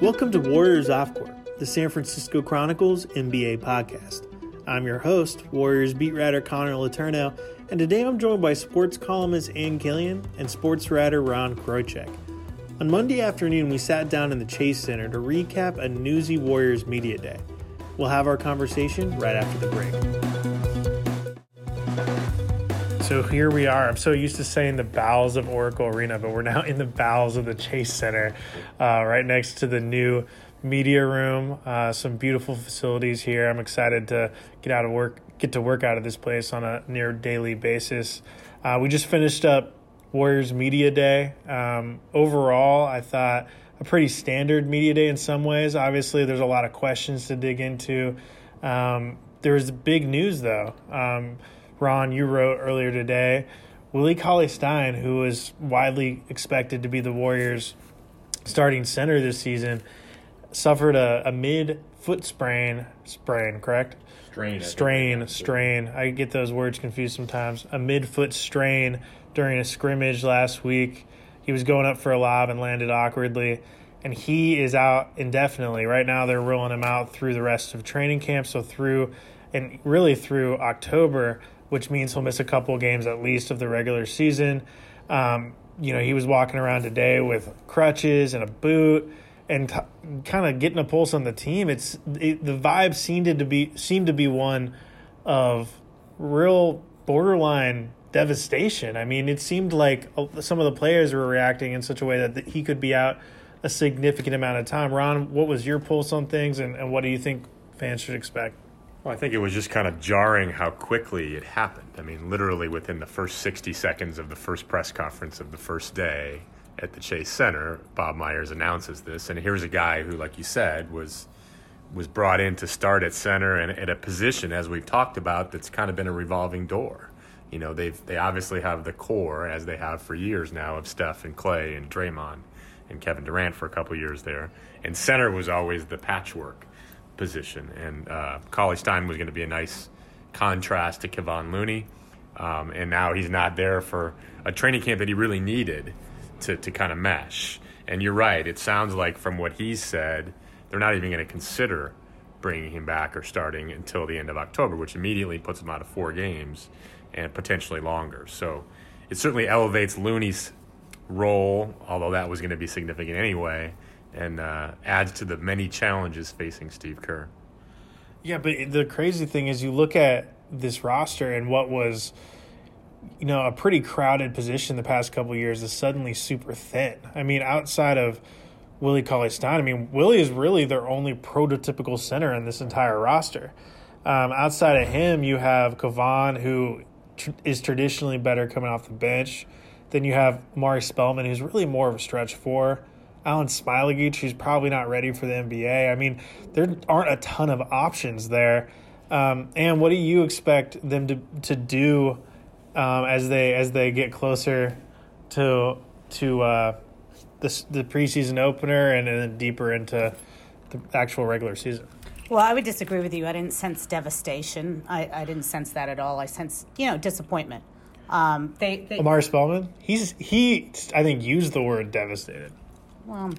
Welcome to Warriors Off Court, the San Francisco Chronicles NBA podcast. I'm your host, Warriors beat writer Connor Letourneau, and today I'm joined by sports columnist Ann Killion and sports writer Ron Kroichick. On Monday afternoon, we sat down in the Chase Center to recap a newsy Warriors Media Day. We'll have our conversation right after the break. So here we are. I'm so used to saying the bowels of Oracle Arena, but we're now in the bowels of the Chase Center, uh, right next to the new media room. Uh, some beautiful facilities here. I'm excited to get out of work, get to work out of this place on a near daily basis. Uh, we just finished up Warriors Media Day. Um, overall, I thought a pretty standard media day in some ways. Obviously, there's a lot of questions to dig into. Um, there was big news though. Um, Ron, you wrote earlier today. Willie Cauley Stein, who was widely expected to be the Warriors' starting center this season, suffered a, a mid foot sprain. Sprain, correct? Strain. Strain, strain. I get those words confused sometimes. A mid foot strain during a scrimmage last week. He was going up for a lob and landed awkwardly, and he is out indefinitely. Right now, they're rolling him out through the rest of training camp, so through and really through October, which means he'll miss a couple games at least of the regular season. Um, you know, he was walking around today with crutches and a boot and t- kind of getting a pulse on the team. It's it, the vibe seemed to be seemed to be one of real borderline devastation. I mean, it seemed like some of the players were reacting in such a way that he could be out a significant amount of time. Ron, what was your pulse on things, and, and what do you think fans should expect? Well, I think it was just kind of jarring how quickly it happened. I mean, literally within the first 60 seconds of the first press conference of the first day at the Chase Center, Bob Myers announces this, and here's a guy who, like you said, was was brought in to start at center and at a position, as we've talked about, that's kind of been a revolving door. You know, they've they obviously have the core as they have for years now of Steph and Klay and Draymond and Kevin Durant for a couple years there, and center was always the patchwork position, and uh, Cauley Stein was going to be a nice contrast to Kevon Looney, um, and now he's not there for a training camp that he really needed to to kind of mesh. And you're right; it sounds like from what he said, they're not even going to consider bringing him back or starting until the end of October, which immediately puts him out of four games and potentially longer. So it certainly elevates Looney's role, although that was going to be significant anyway, and uh, adds to the many challenges facing Steve Kerr. Yeah, but the crazy thing is, you look at this roster and what was, you know, a pretty crowded position the past couple years is suddenly super thin. I mean, outside of Willie Cauley Stein, I mean, Willie is really their only prototypical center in this entire roster. Um, outside of him, you have Kevon, who tr- is traditionally better coming off the bench. Then you have Mari Spellman, who's really more of a stretch four. Alen Smailagic, who's probably not ready for the NBA. I mean, there aren't a ton of options there. Um, and what do you expect them to to do um, as they as they get closer to to uh, the the preseason opener and then deeper into the actual regular season? Well, I would disagree with you. I didn't sense devastation. I, I didn't sense that at all. I sense, you know, disappointment. Um, they, they Spellman, he's he I think used the word devastated. Well,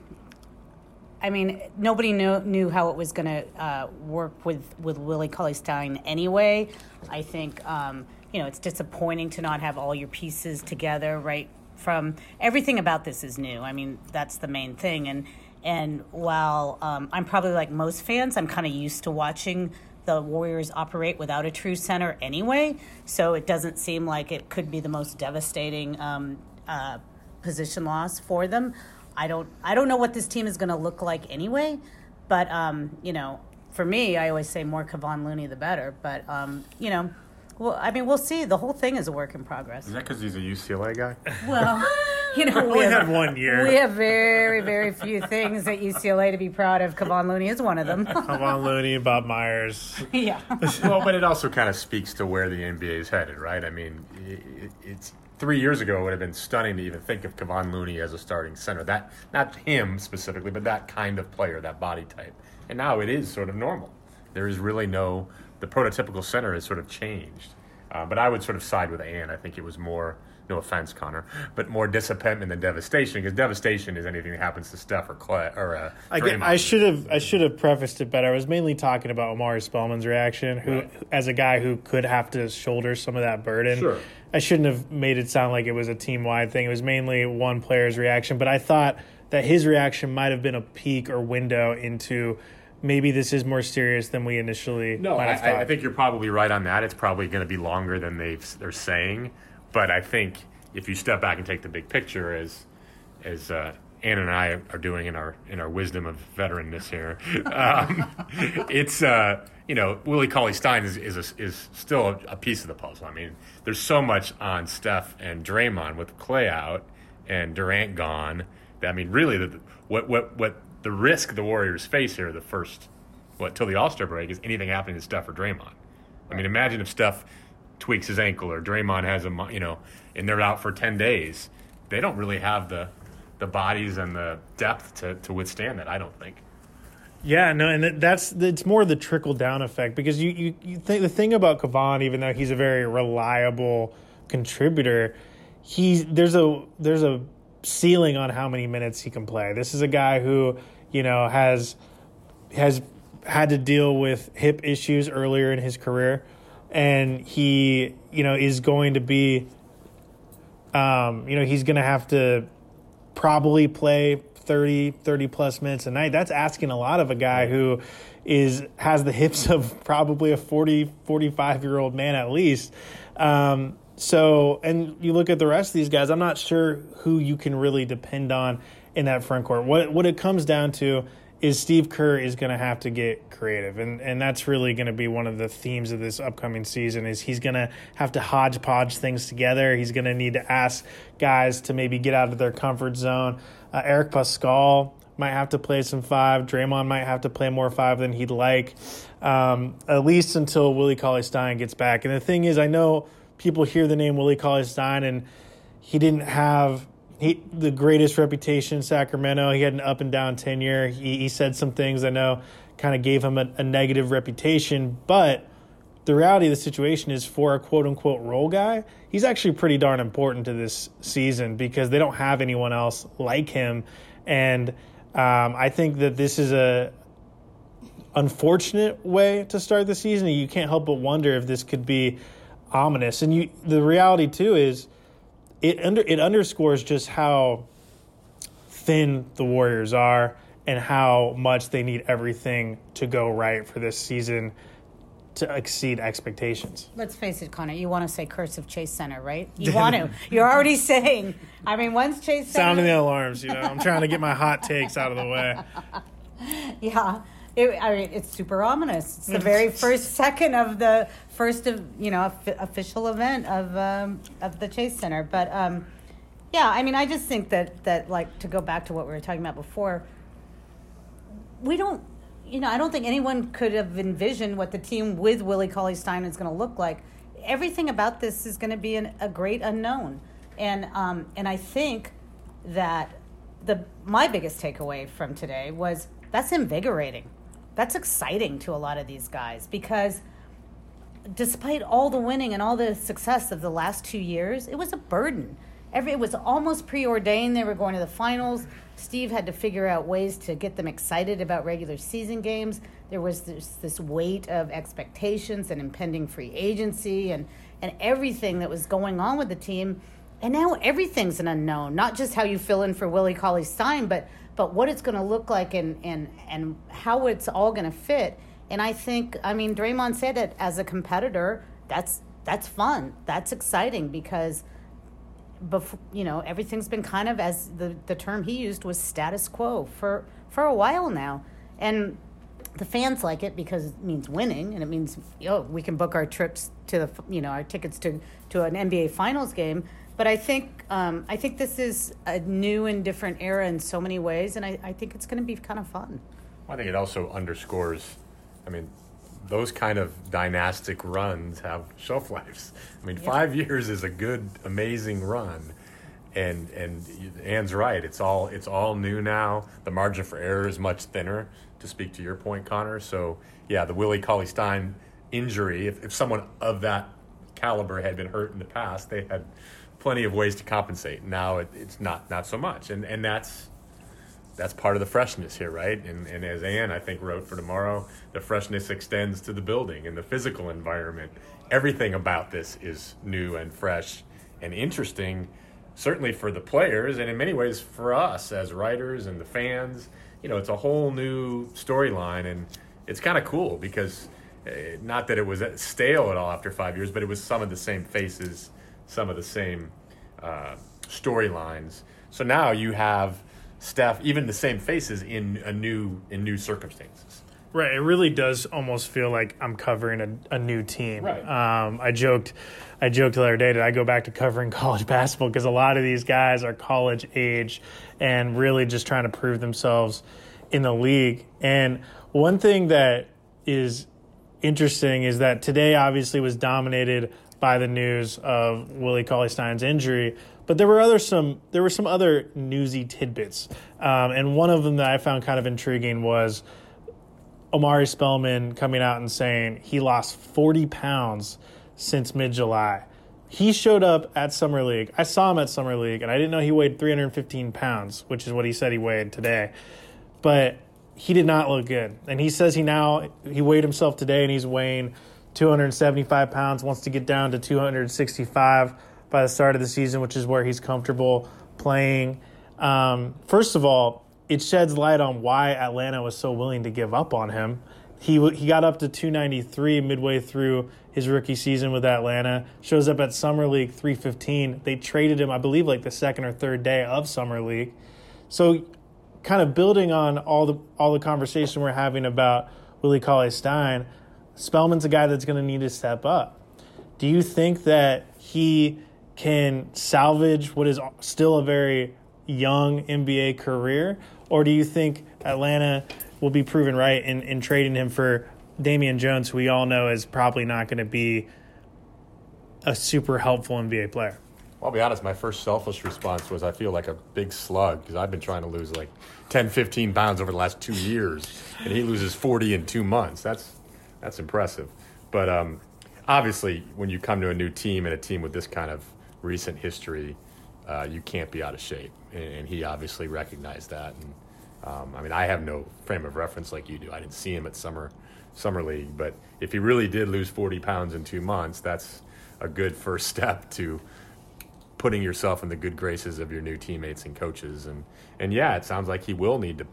I mean, nobody knew knew how it was going to uh, work with with Willie Cauley Stein anyway. I think um, you know it's disappointing to not have all your pieces together. Right from everything about this is new. I mean, that's the main thing. And and while um, I'm probably like most fans, I'm kind of used to watching the Warriors operate without a true center anyway. So it doesn't seem like it could be the most devastating um, uh, position loss for them. I don't I don't know what this team is going to look like anyway, but um, you know, for me, I always say more Kevon Looney the better. But um, you know, well, I mean, we'll see. The whole thing is a work in progress. Is that because he's a UCLA guy? Well, you know, we have, had one year. We have very, very few things at UCLA to be proud of. Kevon Looney is one of them. Kevon Looney, Bob Myers. yeah. well, but it also kind of speaks to where the NBA is headed, right? I mean, it, it's three years ago, it would have been stunning to even think of Kevon Looney as a starting center. That not him specifically, but that kind of player, that body type. And now it is sort of normal. There is really no the prototypical center has sort of changed. Uh, but I would sort of side with Ann. I think it was more no offense, Connor, but more disappointment than devastation because devastation is anything that happens to Steph or Klay or uh, I, get- I should have I should have prefaced it better. I was mainly talking about Omari Spellman's reaction, who, Right. as a guy who could have to shoulder some of that burden. Sure. I shouldn't have made it sound like it was a team wide thing. It was mainly one player's reaction, but I thought that his reaction might have been a peek or window into maybe this is more serious than we initially No, I. I think you're probably right on that. It's probably going to be longer than they've, they're saying, but I think if you step back and take the big picture, as as uh, Ann and I are doing in our in our wisdom of veteranness here, um, it's uh, you know Willie Cauley Stein is is, a, is still a, piece of the puzzle. I mean, there's so much on Steph and Draymond with Klay out and Durant gone. That, I mean, really, the, what what what the risk the Warriors face here, the first what till the All Star break is anything happening to Steph or Draymond. I mean, imagine if Steph tweaks his ankle or Draymond has a you know, and they're out for ten days. They don't really have the the bodies and the depth to, to withstand that. I don't think. Yeah, no, and that's it's more the trickle down effect because you you, you think the thing about Kevon, even though he's a very reliable contributor, he's there's a there's a ceiling on how many minutes he can play. This is a guy who you know has has had to deal with hip issues earlier in his career, and he you know is going to be, um, you know, he's going to have to probably play 30 30 plus minutes a night. That's asking a lot of a guy who is has the hips of probably a 40 45 year old man at least. Um, so and you look at the rest of these guys i'm not sure who you can really depend on in that front court. What what it comes down to is Steve Kerr is going to have to get creative, and and that's really going to be one of the themes of this upcoming season. Is he's going to have to hodgepodge things together. He's going to need to ask guys to maybe get out of their comfort zone. Uh, Eric Paschall might have to play some five. Draymond might have to play more five than he'd like, um, at least until Willie Cauley Stein gets back. And the thing is, I know people hear the name Willie Cauley Stein, and he didn't have he the greatest reputation in Sacramento. He had an up and down tenure. He, he said some things I know kind of gave him a, a negative reputation, but the reality of the situation is for a quote unquote role guy, he's actually pretty darn important to this season because they don't have anyone else like him. And um, I think that this is a unfortunate way to start the season. You can't help but wonder if this could be ominous. And you, the reality too is it under it underscores just how thin the Warriors are and how much they need everything to go right for this season to exceed expectations. Let's face it, Connor. You want to say curse of Chase Center, right? You want to. You're already saying. I mean, once Chase Center. Sounding the alarms, you know. I'm trying to get my hot takes out of the way. Yeah. It, I mean, it's super ominous. It's the very first second of the first of you know offi- official event of um, of the Chase Center. But um, yeah, I mean, I just think that that like to go back to what we were talking about before. We don't, you know, I don't think anyone could have envisioned what the team with Willie Cauley Stein is going to look like. Everything about this is going to be an, a great unknown, and um, and I think that the my biggest takeaway from today was that's invigorating. That's exciting to a lot of these guys because despite all the winning and all the success of the last two years, it was a burden. Every it was almost preordained. They were going to the finals. Steve had to figure out ways to get them excited about regular season games. There was this, this weight of expectations and impending free agency and and everything that was going on with the team. And now everything's an unknown. Not just how you fill in for Willie Cauley Stein, but but what it's going to look like and and and how it's all going to fit. And I think, I mean, Draymond said it as a competitor. That's that's fun. That's exciting because, before you know, everything's been kind of as the the term he used was status quo for for a while now, and the fans like it because it means winning and it means know, we can book our trips to the you know our tickets to to an NBA Finals game. But I think um, I think this is a new and different era in so many ways, and I, I think it's going to be kind of fun. I think it also underscores. I mean, those kind of dynastic runs have shelf lives. I mean, five years is a good, amazing run, and and Ann's right. It's all it's all new now. The margin for error is much thinner. To speak to your point, Connor. So yeah, the Willie Cauley Stein injury. If, if someone of that caliber had been hurt in the past, they had plenty of ways to compensate. Now it, it's not not so much, and and that's that's part of the freshness here, right? And and as Ann I think wrote for tomorrow, the freshness extends to the building and the physical environment. Everything about this is new and fresh and interesting, certainly for the players, and in many ways for us as writers and the fans. You know, it's a whole new storyline, and it's kind of cool because. Uh, not that it was stale at all after five years, but it was some of the same faces, some of the same uh, storylines. So now you have Steph, even the same faces in a new in new circumstances. Right. It really does almost feel like I'm covering a, a new team. Right. Um, I joked, I joked the other day that I go back to covering college basketball because a lot of these guys are college age and really just trying to prove themselves in the league. And one thing that is interesting is that today obviously was dominated by the news of Willie Cauley Stein's injury, but there were other some there were some other newsy tidbits, um, and one of them that I found kind of intriguing was Omari Spellman coming out and saying he lost forty pounds since mid July. He showed up at Summer League. I saw him at Summer League, and I didn't know he weighed 315 pounds, which is what he said he weighed today. But he did not look good. And he says he now he weighed himself today, and he's weighing 275 pounds. Wants to get down to 265 by the start of the season, which is where he's comfortable playing. Um, first of all, it sheds light on why Atlanta was so willing to give up on him. He he got up to 293 midway through his rookie season with Atlanta. Shows up at Summer League 315. They traded him, I believe, like the second or third day of Summer League. So, kind of building on all the all the conversation we're having about Willie Cauley Stein, Spellman's a guy that's going to need to step up. Do you think that he can salvage what is still a very young NBA career? Or do you think Atlanta will be proven right in, in trading him for Damian Jones, who we all know is probably not going to be a super helpful NBA player? Well, I'll be honest, my first selfish response was I feel like a big slug because I've been trying to lose like 10, 15 pounds over the last two years, and he loses 40 in two months. That's, that's impressive. But um, obviously, when you come to a new team and a team with this kind of recent history, uh, you can't be out of shape. And, and he obviously recognized that. And um, I mean, I have no frame of reference like you do. I didn't see him at summer summer league, but if he really did lose 40 pounds in two months, that's a good first step to putting yourself in the good graces of your new teammates and coaches. And and yeah, it sounds like he will need to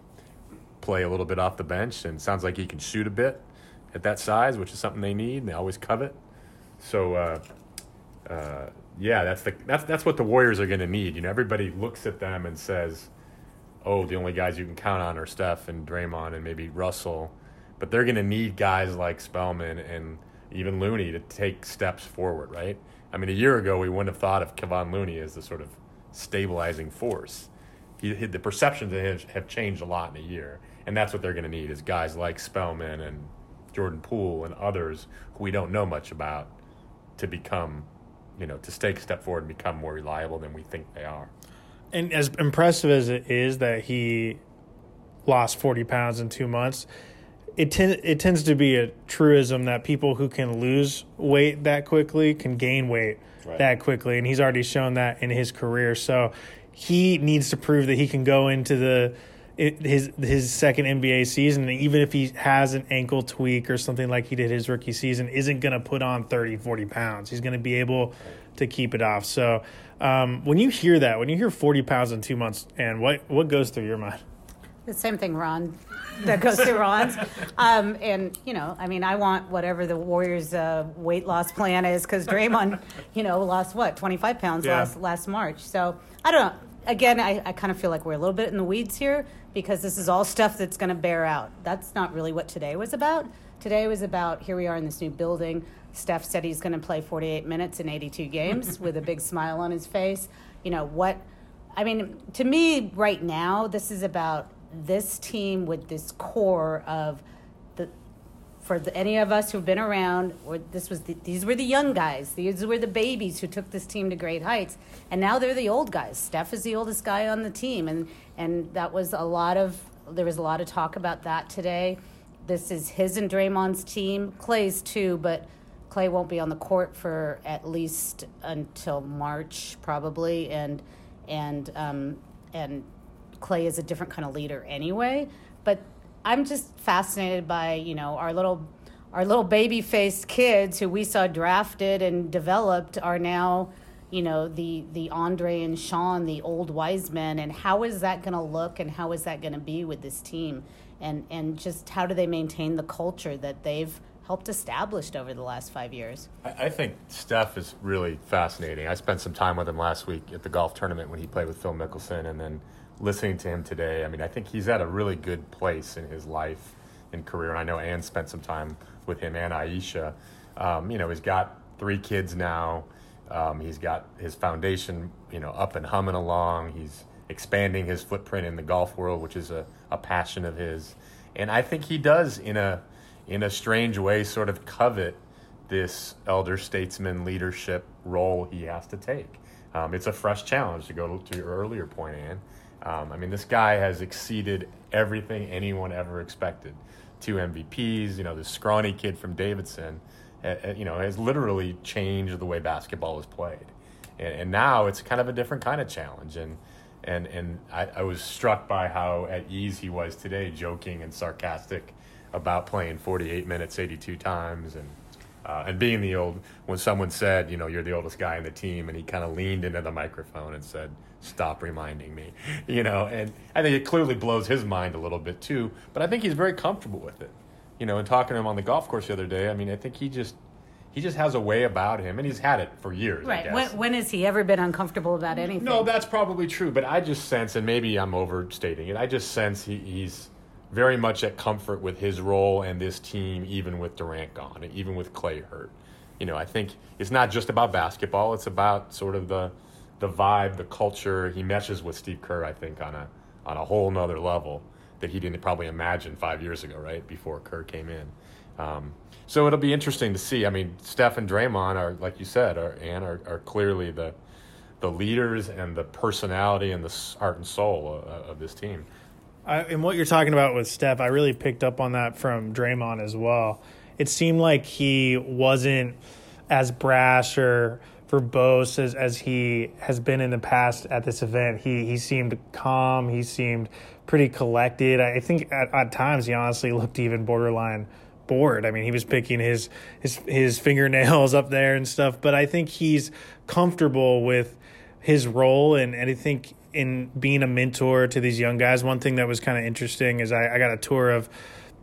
play a little bit off the bench, and sounds like he can shoot a bit at that size, which is something they need and they always covet. So. Uh, uh, yeah, that's the that's that's what the Warriors are going to need. You know, everybody looks at them and says, "Oh, the only guys you can count on are Steph and Draymond and maybe Russell," but they're going to need guys like Spellman and even Looney to take steps forward, right? I mean, a year ago we wouldn't have thought of Kevon Looney as the sort of stabilizing force. He, he, the perceptions of him have changed a lot in a year, and that's what they're going to need is guys like Spellman and Jordan Poole and others who we don't know much about to become you know, to take a step forward and become more reliable than we think they are. And as impressive as it is that he lost 40 pounds in two months, it, ten- it tends to be a truism that people who can lose weight that quickly can gain weight right. that quickly. And he's already shown that in his career. So he needs to prove that he can go into the his his second NBA season, even if he has an ankle tweak or something like he did his rookie season, isn't going to put on 30, 40 pounds. He's going to be able to keep it off. So um, when you hear that, when you hear 40 pounds in two months, and what, what goes through your mind? The same thing, Ron, that goes through Ron's. Um, and, you know, I mean, I want whatever the Warriors' uh, weight loss plan is because Draymond, you know, lost what, 25 pounds yeah. last, last March. So I don't know. Again, I, I kind of feel like we're a little bit in the weeds here because this is all stuff that's going to bear out. That's not really what today was about. Today was about here we are in this new building. Steph said he's going to play 48 minutes in 82 games with a big smile on his face. You know, what I mean, to me right now, this is about this team with this core of for the, any of us who've been around, or this was the, these were the young guys. These were the babies who took this team to great heights, and now they're the old guys. Steph is the oldest guy on the team, and and that was a lot of there was a lot of talk about that today. This is his and Draymond's team, Klay's too, but Klay won't be on the court for at least until March, probably, and and um, and Klay is a different kind of leader anyway. But I'm just fascinated by you know our little our little baby faced kids who we saw drafted and developed are now you know the the Andre and Shaun, the old wise men, and how is that going to look and how is that going to be with this team, and and just how do they maintain the culture that they've helped established over the last five years? I, I think Steph is really fascinating. I spent some time with him last week at the golf tournament when he played with Phil Mickelson, and then listening to him today. I mean, I think he's at a really good place in his life and career. And I know Ann spent some time with him and Ayesha. Um, you know, he's got three kids now. Um, he's got his foundation, you know, up and humming along. He's expanding his footprint in the golf world, which is a, a passion of his. And I think he does, in a in a strange way, sort of covet this elder statesman leadership role he has to take. Um, it's a fresh challenge to go to your earlier point, Ann. Um, I mean, this guy has exceeded everything anyone ever expected. Two MVPs, you know, this scrawny kid from Davidson you know, has literally changed the way basketball is played. And, and, now it's kind of a different kind of challenge. And and and I, I, was struck by how at ease he was today, joking and sarcastic about playing 48 minutes 82 times and. Uh, and being the old, when someone said, you know, you're the oldest guy in the team, and he kind of leaned into the microphone and said, "Stop reminding me," you know, and I think it clearly blows his mind a little bit too. But I think he's very comfortable with it you know, and talking to him on the golf course the other day, I mean, I think he just he just has a way about him, and he's had it for years. Right. When, when has he ever been uncomfortable about anything? No, that's probably true. But I just sense, and maybe I'm overstating it. I just sense he, he's very much at comfort with his role and this team, even with Durant gone, and even with Klay hurt. You know, I think it's not just about basketball; it's about sort of the the vibe, the culture. He meshes with Steve Kerr, I think, on a on a whole nother level that he didn't probably imagine five years ago, right before Kerr came in. Um, so it'll be interesting to see. I mean, Steph and Draymond are, like you said, are and are, are clearly the the leaders and the personality and the heart and soul of, of this team. I, and what you're talking about with Steph, I really picked up on that from Draymond as well. It seemed like he wasn't as brash or verbose as, as he has been in the past at this event. He he seemed calm. He seemed pretty collected. I think at, at times he honestly looked even borderline bored. I mean, he was picking his his his fingernails up there and stuff. But I think he's comfortable with his role, and, and I think in being a mentor to these young guys. One thing that was kind of interesting is I, I got a tour of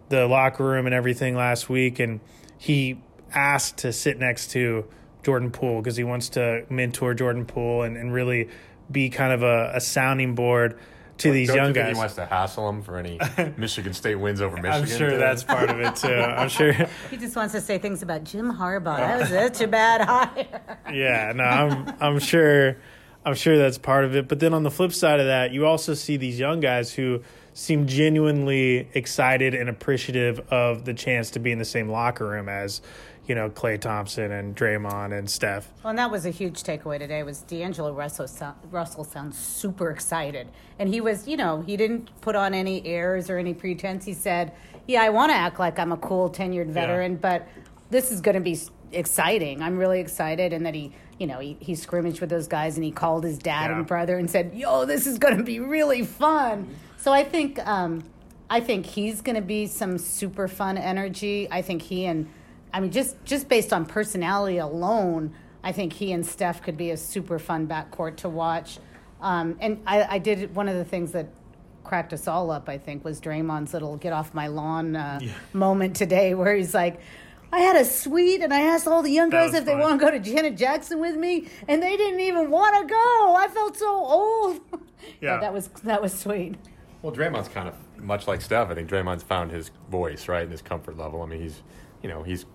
the locker room and everything last week, and he asked to sit next to Jordan Poole because he wants to mentor Jordan Poole and, and really be kind of a, a sounding board to these Don't young you guys. he wants to hassle them for any Michigan State wins over Michigan. I'm sure that's part of it too. I'm sure. He just wants to say things about Jim Harbaugh. That was such a bad hire. Yeah, no, I'm I'm sure I'm sure that's part of it. But then on the flip side of that, you also see these young guys who seem genuinely excited and appreciative of the chance to be in the same locker room as you know, Klay Thompson and Draymond and Steph. Well, and that was a huge takeaway today. Was D'Angelo Russell? Russell sounds super excited, and he was, you know, he didn't put on any airs or any pretense. He said, "Yeah, I want to act like I'm a cool tenured veteran, yeah. but this is going to be exciting. I'm really excited." And that he, you know, he, he scrimmaged with those guys, and he called his dad yeah. and brother and said, "Yo, this is going to be really fun." So I think, um, I think he's going to be some super fun energy. I think he and I mean, just just based on personality alone, I think he and Steph could be a super fun backcourt to watch. Um, and I, I, did one of the things that cracked us all up. I think was Draymond's little "get off my lawn" uh, yeah. moment today, where he's like. I had a suite and I asked all the young guys if they want to go to Janet Jackson with me, and they didn't even want to go. I felt so old. Yeah, yeah that was that was sweet. Well, Draymond's kind of much like Steph. I think Draymond's found his voice, right, and his comfort level. I mean, he's, you know, he's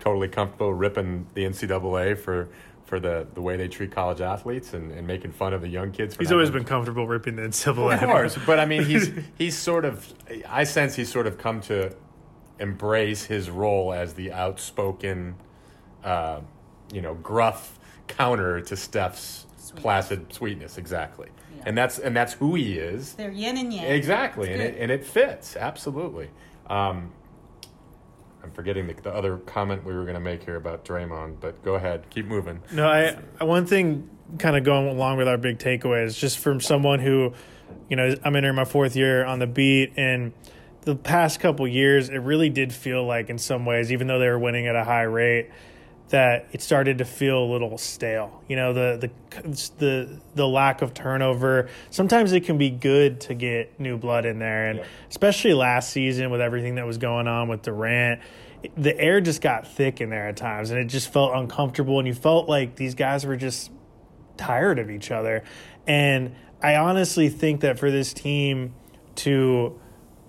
totally comfortable ripping the NCAA for for the, the way they treat college athletes and, and making fun of the young kids. he's always been comfortable ripping the NCAA. Of course, but I mean, he's he's sort of. I sense he's sort of come to embrace his role as the outspoken, uh, you know, gruff counter to Steph's sweetness. placid sweetness. Exactly, yeah. and that's and that's who he is. They're yin and yang. Exactly, and it, and it fits absolutely. Um, I'm forgetting the, the other comment we were going to make here about Draymond, but go ahead, keep moving. No, I one thing kind of going along with our big takeaways, just from someone who, you know, I'm entering my fourth year on the beat, and the past couple years, it really did feel like, in some ways, even though they were winning at a high rate, that it started to feel a little stale. You know, the the the the lack of turnover. Sometimes it can be good to get new blood in there, and Yeah. especially last season with everything that was going on with Durant, the air just got thick in there at times, and it just felt uncomfortable. And you felt like these guys were just tired of each other. And I honestly think that for this team to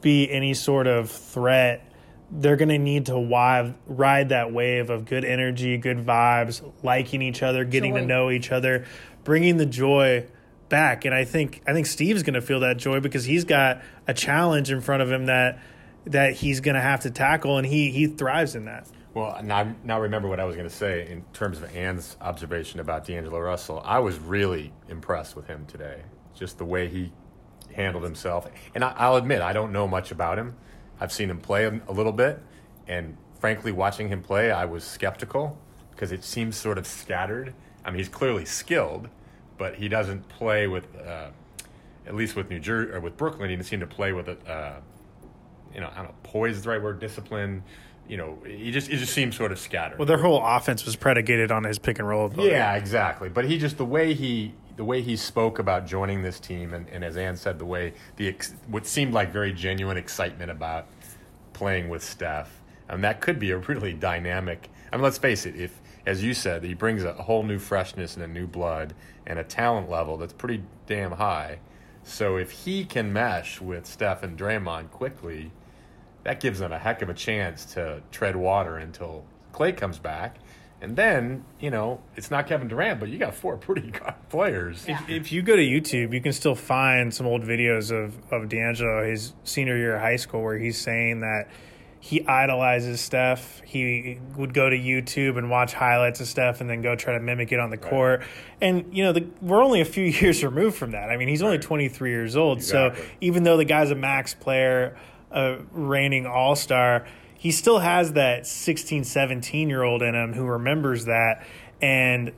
be any sort of threat, they're going to need to wive, ride that wave of good energy, good vibes, liking each other, getting to know each other, bringing the joy back. And I think I think Steve's going to feel that joy because he's got a challenge in front of him that that he's going to have to tackle, and he he thrives in that. Well, now, now remember what I was going to say in terms of Ann's observation about D'Angelo Russell. I was really impressed with him today. Just the way he handled himself. And I, I'll admit, I don't know much about him. I've seen him play a little bit. And frankly, watching him play, I was skeptical because it seems sort of scattered. I mean, he's clearly skilled, but he doesn't play with, uh, at least with New Jersey or with Brooklyn, he didn't seem to play with a, uh, you know, I don't know, poise is the right word, discipline. You know, he just it just seems sort of scattered. Well, their whole offense was predicated on his pick and roll ability. yeah, exactly. But he just the way he the way he spoke about joining this team, and, and as Ann said, the way the ex, what seemed like very genuine excitement about playing with Steph, and that could be a really dynamic. I mean, let's face it. If as you said, he brings a whole new freshness and a new blood and a talent level that's pretty damn high. So if he can mesh with Steph and Draymond quickly, that gives them a heck of a chance to tread water until Klay comes back. And then, you know, it's not Kevin Durant, but you got four pretty good players. Yeah. If you go to YouTube, you can still find some old videos of, of D'Angelo, his senior year of high school, where he's saying that he idolizes Steph. He would go to YouTube and watch highlights of Steph and then go try to mimic it on the court. And, you know, the, we're only a few years removed from that. I mean, he's only 23 years old. Exactly. So even though the guy's a max player, a reigning all star, he still has that 16, 17 year old in him who remembers that and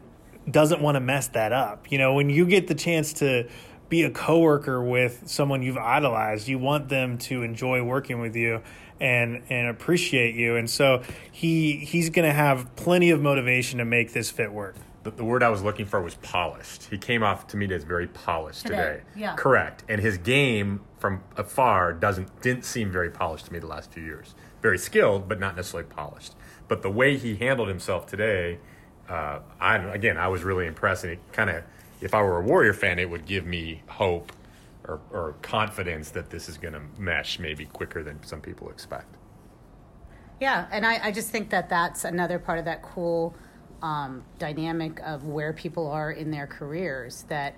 doesn't want to mess that up. You know, when you get the chance to be a coworker with someone you've idolized, you want them to enjoy working with you and and appreciate you. And so he he's going to have plenty of motivation to make this fit work. The, the word I was looking for was polished. He came off to me as very polished today. Today, yeah. Correct. And his game from afar doesn't didn't seem very polished to me the last few years. Very skilled, but not necessarily polished. But the way he handled himself today, uh, I again I was really impressed. And it kind of, if I were a Warrior fan, it would give me hope or, or confidence that this is going to mesh maybe quicker than some people expect. Yeah, and I, I just think that that's another part of that cool um, dynamic of where people are in their careers. That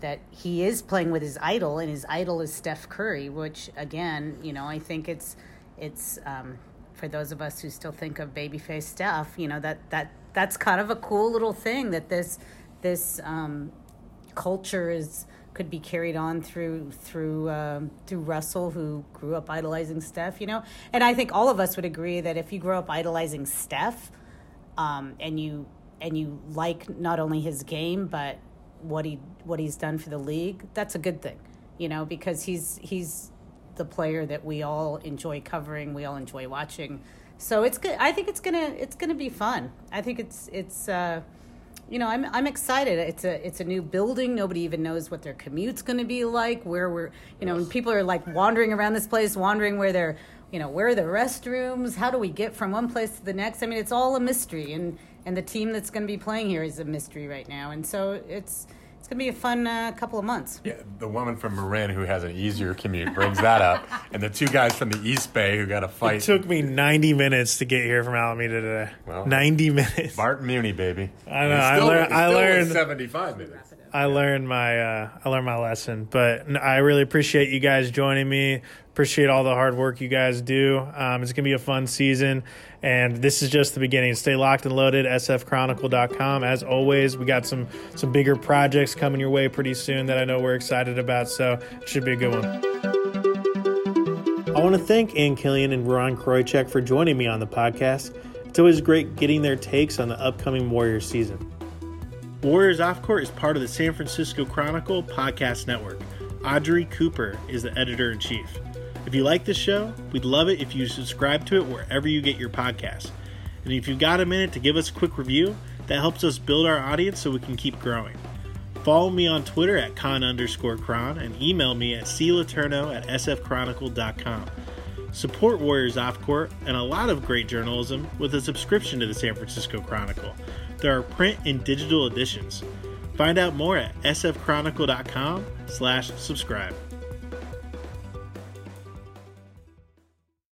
that he is playing with his idol, and his idol is Steph Curry. Which again, you know, I think it's it's um, for those of us who still think of babyface Steph. You know that that that's kind of a cool little thing that this this um, culture is could be carried on through through um, through Russell, who grew up idolizing Steph. You know, and I think all of us would agree that if you grow up idolizing Steph, um, and you and you like not only his game but what he what he's done for the league, that's a good thing. You know, because he's he's the player that we all enjoy covering, we all enjoy watching. So it's good. I think it's gonna it's gonna be fun. I think it's it's. Uh, you know, I'm I'm excited. It's a it's a new building. Nobody even knows what their commute's to be like. Where we're, you know, and people are like wandering around this place, wandering where they're, you know, where are the restrooms? How do we get from one place to the next? I mean, it's all a mystery, and and the team that's going to be playing here is a mystery right now. And so it's it's going to be a fun uh, couple of months. Yeah, the woman from Marin who has an easier commute brings that up, and the two guys from the East Bay who got a fight. It took me 90 minutes to get here from Alameda today. Well, 90 minutes. Bart Muni, baby. I know, And I still- learned- I learned- seventy-five minutes. I learned my uh, I learned my lesson, but I really appreciate you guys joining me. Appreciate all the hard work you guys do. Um, it's gonna be a fun season, and this is just the beginning. Stay locked and loaded. SFChronicle.com. As always, we got some some bigger projects coming your way pretty soon that I know we're excited about. So it should be a good one. I want to thank Ann Killion and Ron Kroichick for joining me on the podcast. It's always great getting their takes on the upcoming Warriors season. Warriors Off Court is part of the San Francisco Chronicle podcast network. Audrey Cooper is the editor in chief. If you like this show, we'd love it if you subscribe to it wherever you get your podcasts. And if you've got a minute to give us a quick review, that helps us build our audience so we can keep growing. Follow me on Twitter at con underscore chron and email me at cletourneau at sfchronicle.com. Support Warriors Off Court and a lot of great journalism with a subscription to the San Francisco Chronicle. There are print and digital editions. Find out more at sfchronicle.com slash subscribe.